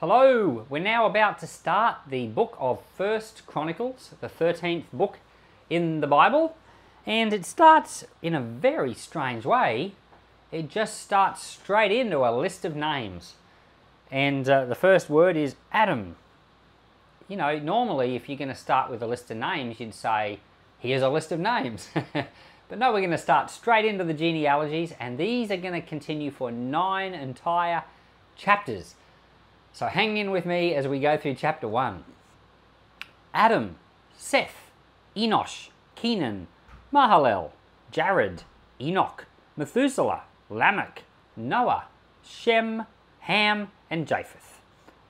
Hello, we're now about to start the book of First Chronicles, the 13th book in the Bible, and it starts in a very strange way. It just starts straight into a list of names, and uh, the first word is Adam. You know, normally if you're going to start with a list of names, you'd say, Here's a list of names. but no, we're going to start straight into the genealogies, and these are going to continue for nine entire chapters. So hang in with me as we go through chapter 1. Adam, Seth, Enosh, Kenan, Mahalalel, Jared, Enoch, Methuselah, Lamech, Noah, Shem, Ham, and Japheth.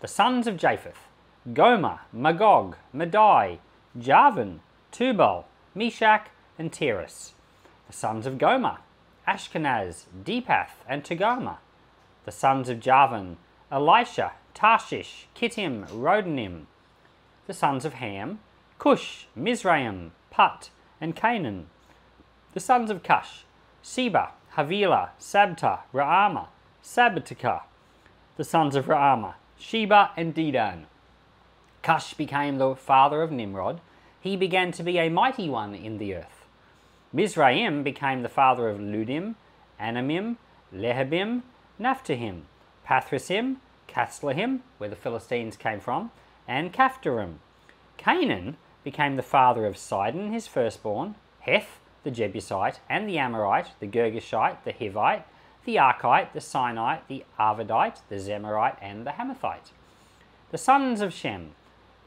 The sons of Japheth, Gomer, Magog, Madai, Javan, Tubal, Meshech, and Tiras. The sons of Gomer, Ashkenaz, Diphath, and Togarmah. The sons of Javan, Elisha, Tarshish, Kittim, Rodanim. The sons of Ham, Cush, Mizraim, Put, and Canaan. The sons of Cush, Seba, Havilah, Sabta, Raama, Sabteca. The sons of Raama, Sheba, and Dedan. Cush became the father of Nimrod. He began to be a mighty one in the earth. Mizraim became the father of Ludim, Anamim, Lehabim, Naphtuhim, Pathrusim, Casluhim, where the Philistines came from, and Caphtorim. Canaan became the father of Sidon, his firstborn, Heth, the Jebusite, and the Amorite, the Girgashite, the Hivite, the Arkite, the Sinite, the Arvadite, the Zemarite, and the Hamathite. The sons of Shem,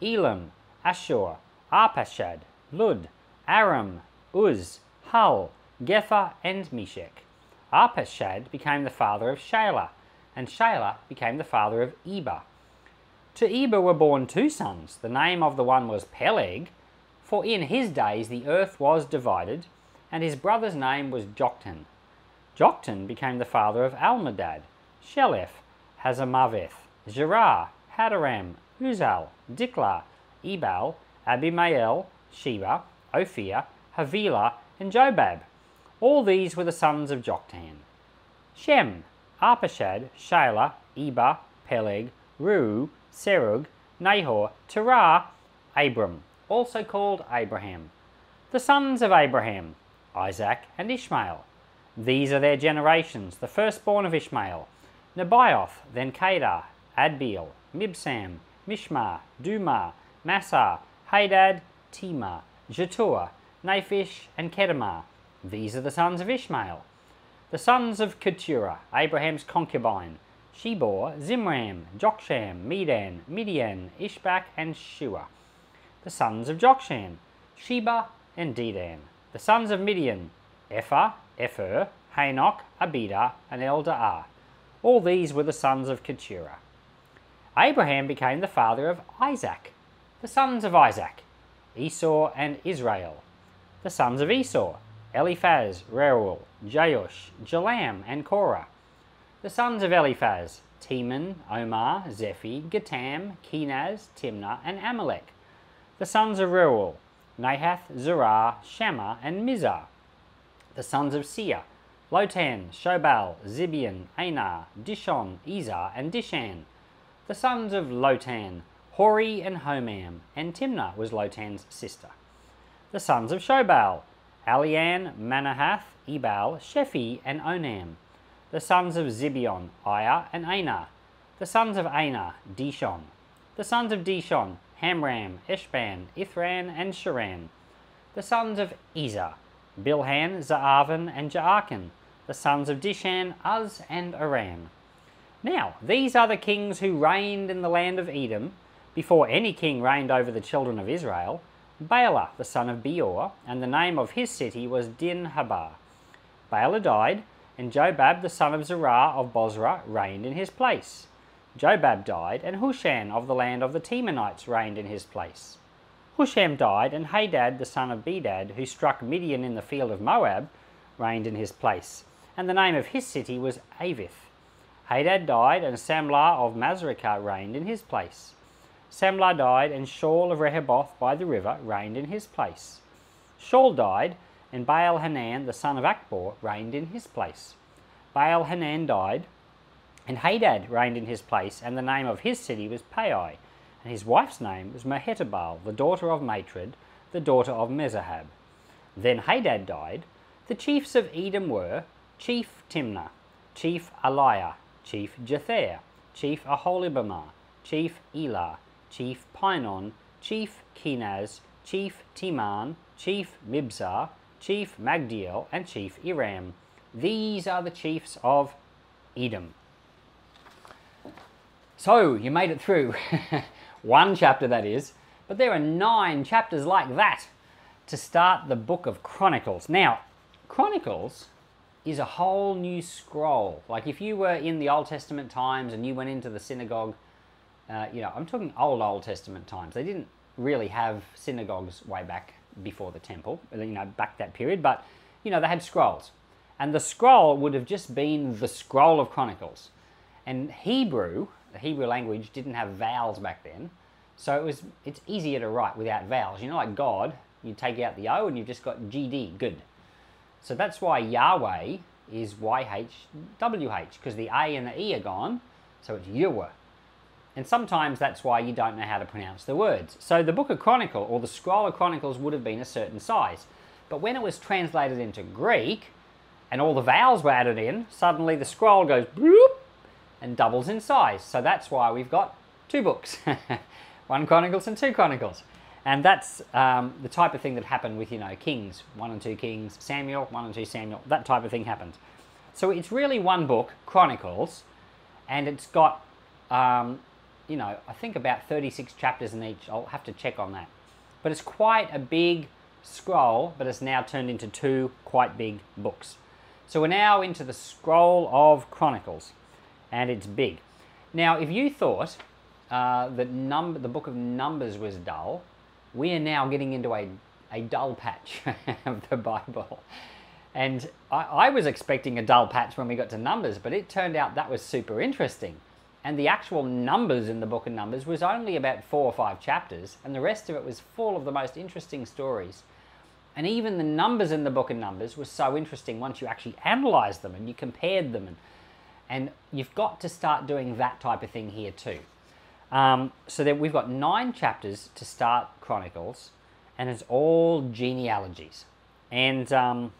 Elam, Ashur, Arpachshad, Lud, Aram, Uz, Hul, Gether, and Meshech. Arpachshad became the father of Shelah, and Shelah became the father of Eber. To Eber were born two sons. The name of the one was Peleg, for in his days the earth was divided, and his brother's name was Joktan. Joktan became the father of Almodad, Sheleph, Hazarmaveth, Zerah, Hadoram, Uzal, Diklah, Ebal, Abimael, Sheba, Ophir, Havilah, and Jobab. All these were the sons of Joktan. Shem, Arpachshad, Shelah, Eber, Peleg, Reu, Serug, Nahor, Terah, Abram, also called Abraham. The sons of Abraham, Isaac and Ishmael. These are their generations, the firstborn of Ishmael, Nebaioth, then Kedar, Adbeel, Mibsam, Mishma, Dumah, Massa, Hadad, Tema, Jetur, Naphish, and Kedemah. These are the sons of Ishmael. The sons of Keturah, Abraham's concubine. She bore Zimran, Jokshan, Medan, Midian, Ishbak, and Shua. The sons of Jokshan, Sheba, and Dedan. The sons of Midian, Ephah, Epher, Hanoch, Abida, and Eldaah. All these were the sons of Keturah. Abraham became the father of Isaac. The sons of Isaac, Esau and Israel. The sons of Esau, Eliphaz, Reuel, Jeush, Jalam, and Korah. The sons of Eliphaz, Teman, Omar, Zephi, Gatam, Kenaz, Timnah, and Amalek. The sons of Reuel, Nahath, Zerah, Shammah, and Mizzah. The sons of Seir, Lotan, Shobal, Zibeon, Anah, Dishon, Ezer, and Dishan. The sons of Lotan, Hori and Homam, and Timnah was Lotan's sister. The sons of Shobal, Alian, Manahath, Ebal, Shephi, and Onam. The sons of Zibeon, Aiah, and Anah. The sons of Anah, Dishon. The sons of Dishon, Hamran, Eshban, Ithran, and Cheran. The sons of Ezer, Bilhan, Zaavan, and Jaakan. The sons of Dishan, Uz, and Aran. Now, these are the kings who reigned in the land of Edom, before any king reigned over the children of Israel, Bela, the son of Beor, and the name of his city was Dinhabah. Bela died, and Jobab, the son of Zerah of Bozrah, reigned in his place. Jobab died, and Husham of the land of the Temanites reigned in his place. Husham died, and Hadad, the son of Bedad, who struck Midian in the field of Moab, reigned in his place, and the name of his city was Avith. Hadad died, and Samlah of Masrekah reigned in his place. Samlah died, and Shaul of Rehoboth by the river reigned in his place. Shaul died, and Baal Hanan, the son of Achbor, reigned in his place. Baal Hanan died, And Hadad reigned in his place, and the name of his city was Pai, and his wife's name was Mehetabel, the daughter of Matred, the daughter of Mezahab. Then Hadad died. The chiefs of Edom were Chief Timnah, Chief Aliah, Chief Jetheth, Chief Aholibamah, Chief Elah, Chief Pinon, Chief Kenaz, Chief Timan, Chief Mibzar, Chief Magdiel, and Chief Iram. These are the chiefs of Edom. So, you made it through. One chapter, that is. But there are nine chapters like that to start the book of Chronicles. Now, Chronicles is a whole new scroll. Like if you were in the Old Testament times and you went into the synagogue, uh, you know, I'm talking old Old Testament times. They didn't really have synagogues way back before the temple, you know, back that period, but you know, they had scrolls. And the scroll would have just been the scroll of Chronicles. And Hebrew, the Hebrew language didn't have vowels back then. So it was it's easier to write without vowels. You know, like God, you take out the O and you've just got GD, good. So that's why Yahweh is YHWH, because the A and the E are gone, so it's Yahweh. And sometimes that's why you don't know how to pronounce the words. So the book of Chronicle, or the scroll of Chronicles, would have been a certain size. But when it was translated into Greek, and all the vowels were added in, suddenly the scroll goes bloop and doubles in size. So that's why we've got two books. One Chronicles and two Chronicles. And that's um, the type of thing that happened with, you know, Kings, 1 and 2 Kings, Samuel, 1 and 2 Samuel, that type of thing happened. So it's really one book, Chronicles, and it's got, um, you know, I think about 36 chapters in each. I'll have to check on that. But it's quite a big scroll, but it's now turned into two quite big books. So we're now into the scroll of Chronicles, and it's big. Now, if you thought uh, that number, the book of Numbers was dull, we are now getting into a, a dull patch of the Bible. And I, I, was expecting a dull patch when we got to Numbers, but it turned out that was super interesting. And the actual numbers in the book of Numbers was only about four or five chapters, and the rest of it was full of the most interesting stories. And even the numbers in the book of Numbers were so interesting once you actually analysed them and you compared them. And, and you've got to start doing that type of thing here too. Um, so that we've got nine chapters to start Chronicles, and it's all genealogies. And um,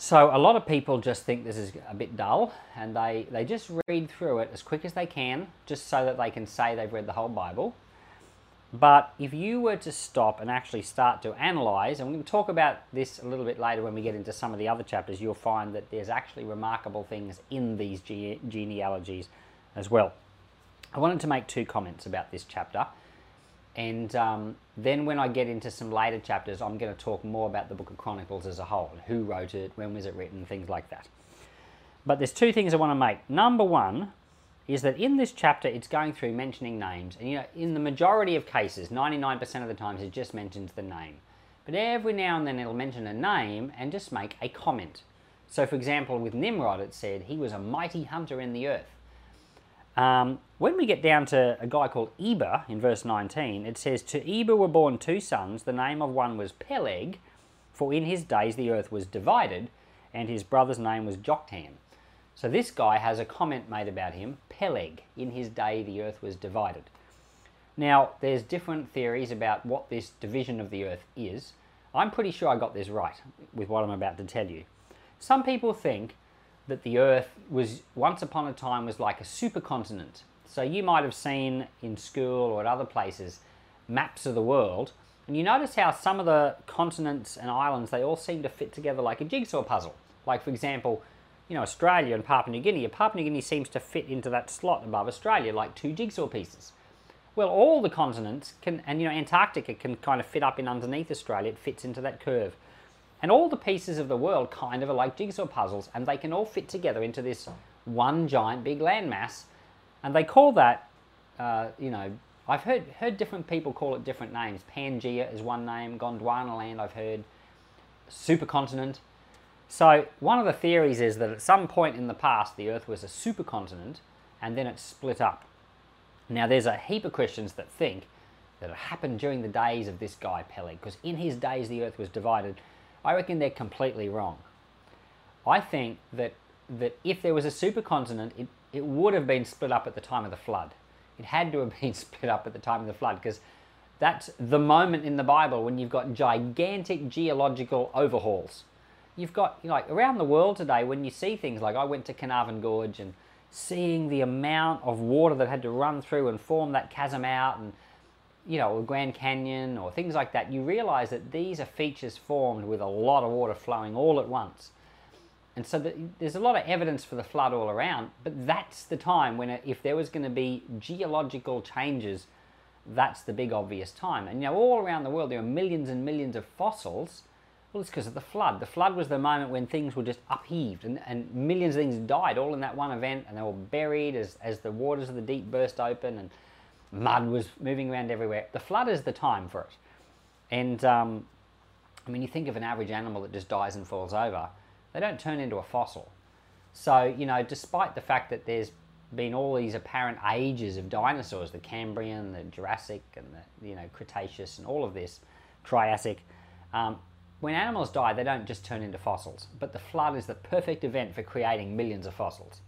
so a lot of people just think this is a bit dull, and they, they just read through it as quick as they can, just so that they can say they've read the whole Bible. But if you were to stop and actually start to analyze, and we're going to talk about this a little bit later when we get into some of the other chapters, you'll find that there's actually remarkable things in these gene genealogies as well. I wanted to make two comments about this chapter. And um, then when I get into some later chapters, I'm going to talk more about the Book of Chronicles as a whole. Who wrote it, when was it written, things like that. But there's two things I want to make. Number one is that in this chapter, it's going through mentioning names. And you know, in the majority of cases, 99% of the times, it just mentions the name. But every now and then it'll mention a name and just make a comment. So for example, with Nimrod, it said, he was a mighty hunter in the earth. Um, when we get down to a guy called Eber in verse 19, it says, To Eber were born two sons. The name of one was Peleg, for in his days the earth was divided, and his brother's name was Joktan. So this guy has a comment made about him, Peleg. In his day the earth was divided. Now, there's different theories about what this division of the earth is. I'm pretty sure I got this right with what I'm about to tell you. Some people think that the Earth was once upon a time was like a supercontinent. So you might have seen in school or at other places maps of the world, and you notice how some of the continents and islands they all seem to fit together like a jigsaw puzzle. Like for example, you know Australia and Papua New Guinea. Papua New Guinea seems to fit into that slot above Australia like two jigsaw pieces. Well, all the continents can, and you know Antarctica can kind of fit up in underneath Australia. It fits into that curve. And all the pieces of the world kind of are like jigsaw puzzles, and they can all fit together into this one giant big landmass. And they call that, uh, you know, I've heard, heard different people call it different names. Pangea is one name, Gondwana land I've heard, supercontinent. So one of the theories is that at some point in the past the Earth was a supercontinent and then it split up. Now there's a heap of Christians that think that it happened during the days of this guy Peleg, because in his days the Earth was divided I reckon they're completely wrong. I think that that if there was a supercontinent, it, it would have been split up at the time of the flood. It had to have been split up at the time of the flood because that's the moment in the Bible when you've got gigantic geological overhauls. You've got, you know, like around the world today, when you see things like I went to Carnarvon Gorge and seeing the amount of water that had to run through and form that chasm out and you know, Grand Canyon or things like that, you realize that these are features formed with a lot of water flowing all at once. And so the, there's a lot of evidence for the flood all around, but that's the time when, it, if there was going to be geological changes, that's the big obvious time. And you know, all around the world, there are millions and millions of fossils. Well, it's because of the flood. The flood was the moment when things were just upheaved and, and millions of things died all in that one event and they were buried as, as the waters of the deep burst open and mud was moving around everywhere. The flood is the time for it. And um, I mean, you think of an average animal that just dies and falls over, they don't turn into a fossil. So, you know, despite the fact that there's been all these apparent ages of dinosaurs the Cambrian, the Jurassic, and the you know, Cretaceous, and all of this, Triassic. Um, when animals die, they don't just turn into fossils, but the flood is the perfect event for creating millions of fossils.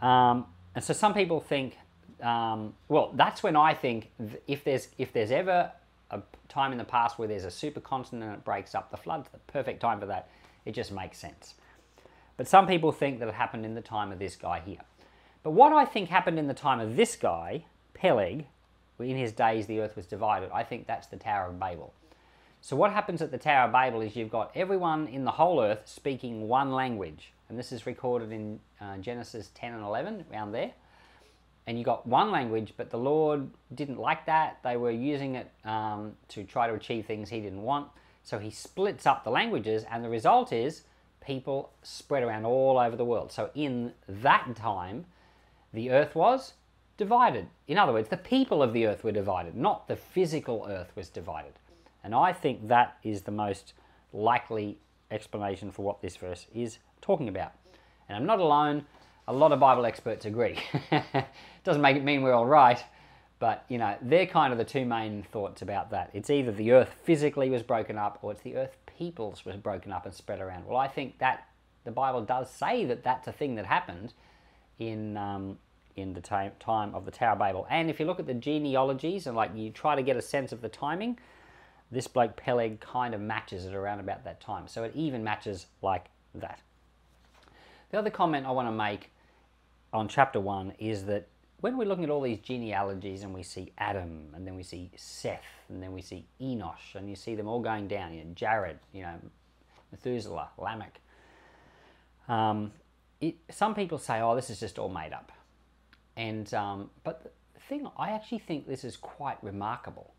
Um, and so some people think um, well, that's when I think if there's if there's ever a time in the past where there's a supercontinent and it breaks up, the flood's the perfect time for that. It just makes sense. But some people think that it happened in the time of this guy here. But what I think happened in the time of this guy, Peleg, in his days the earth was divided, I think that's the Tower of Babel. So what happens at the Tower of Babel is you've got everyone in the whole earth speaking one language. And this is recorded in uh, Genesis 10 and 11, around there and you got one language, but the Lord didn't like that. They were using it um, to try to achieve things He didn't want. So He splits up the languages, and the result is people spread around all over the world. So in that time, the earth was divided. In other words, the people of the earth were divided, not the physical earth was divided. And I think that is the most likely explanation for what this verse is talking about. And I'm not alone a lot of Bible experts agree. Doesn't make it mean we're all right, but you know, they're kind of the two main thoughts about that. It's either the earth physically was broken up or it's the earth peoples was broken up and spread around. Well, I think that the Bible does say that that's a thing that happened in um, in the time of the Tower of Babel. And if you look at the genealogies and like you try to get a sense of the timing, this bloke Peleg kind of matches it around about that time. So it even matches like that. The other comment I want to make on chapter 1 is that when we're looking at all these genealogies and we see Adam and then we see Seth and then we see Enosh and you see them all going down, you know, Jared, you know, Methuselah, Lamech. Um, it, some people say, oh, this is just all made up. And, um, but the thing, I actually think this is quite remarkable.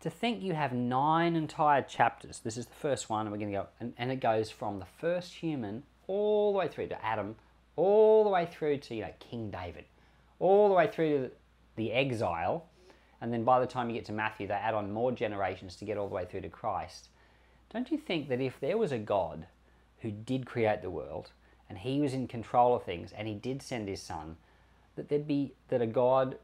To think you have nine entire chapters, this is the first one, and we're going to go, and, and it goes from the first human all the way through to Adam, all the way through to you know King David, all the way through to the exile, and then by the time you get to Matthew, they add on more generations to get all the way through to Christ. Don't you think that if there was a God who did create the world and he was in control of things and he did send his son, that there'd be that a God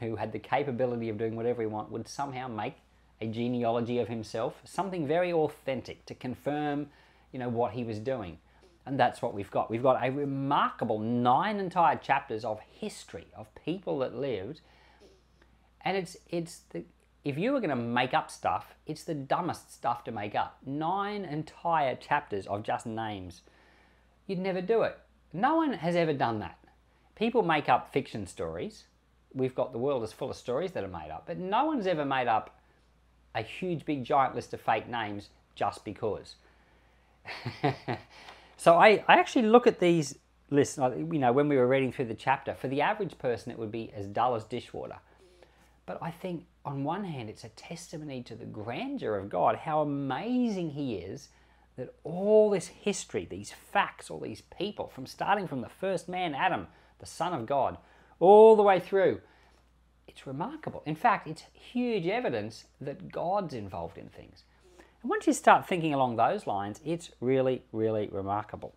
who had the capability of doing whatever he want would somehow make a genealogy of himself, something very authentic to confirm, you know, what he was doing. And that's what we've got. We've got a remarkable nine entire chapters of history of people that lived. And it's it's the if you were going to make up stuff, it's the dumbest stuff to make up. Nine entire chapters of just names. You'd never do it. No one has ever done that. People make up fiction stories. We've got the world is full of stories that are made up, but no one's ever made up a huge, big, giant list of fake names just because. So I, I actually look at these lists, you know, when we were reading through the chapter, for the average person, it would be as dull as dishwater. But I think on one hand, it's a testimony to the grandeur of God, how amazing He is that all this history, these facts, all these people, from starting from the first man, Adam, the Son of God, all the way through, it's remarkable. In fact, it's huge evidence that God's involved in things. And once you start thinking along those lines, it's really, really remarkable.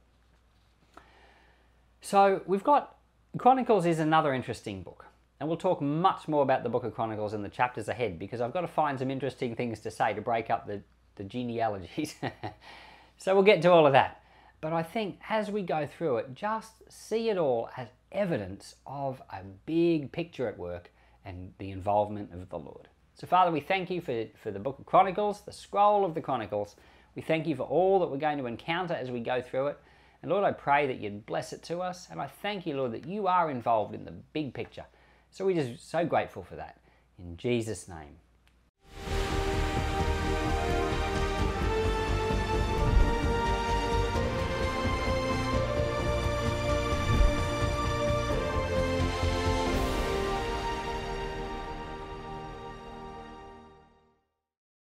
So we've got Chronicles is another interesting book. And we'll talk much more about the book of Chronicles in the chapters ahead because I've got to find some interesting things to say to break up the, the genealogies. so we'll get to all of that. But I think as we go through it, just see it all as evidence of a big picture at work and the involvement of the Lord. So, Father, we thank you for, for the book of Chronicles, the scroll of the Chronicles. We thank you for all that we're going to encounter as we go through it. And Lord, I pray that you'd bless it to us. And I thank you, Lord, that you are involved in the big picture. So we're just so grateful for that. In Jesus' name.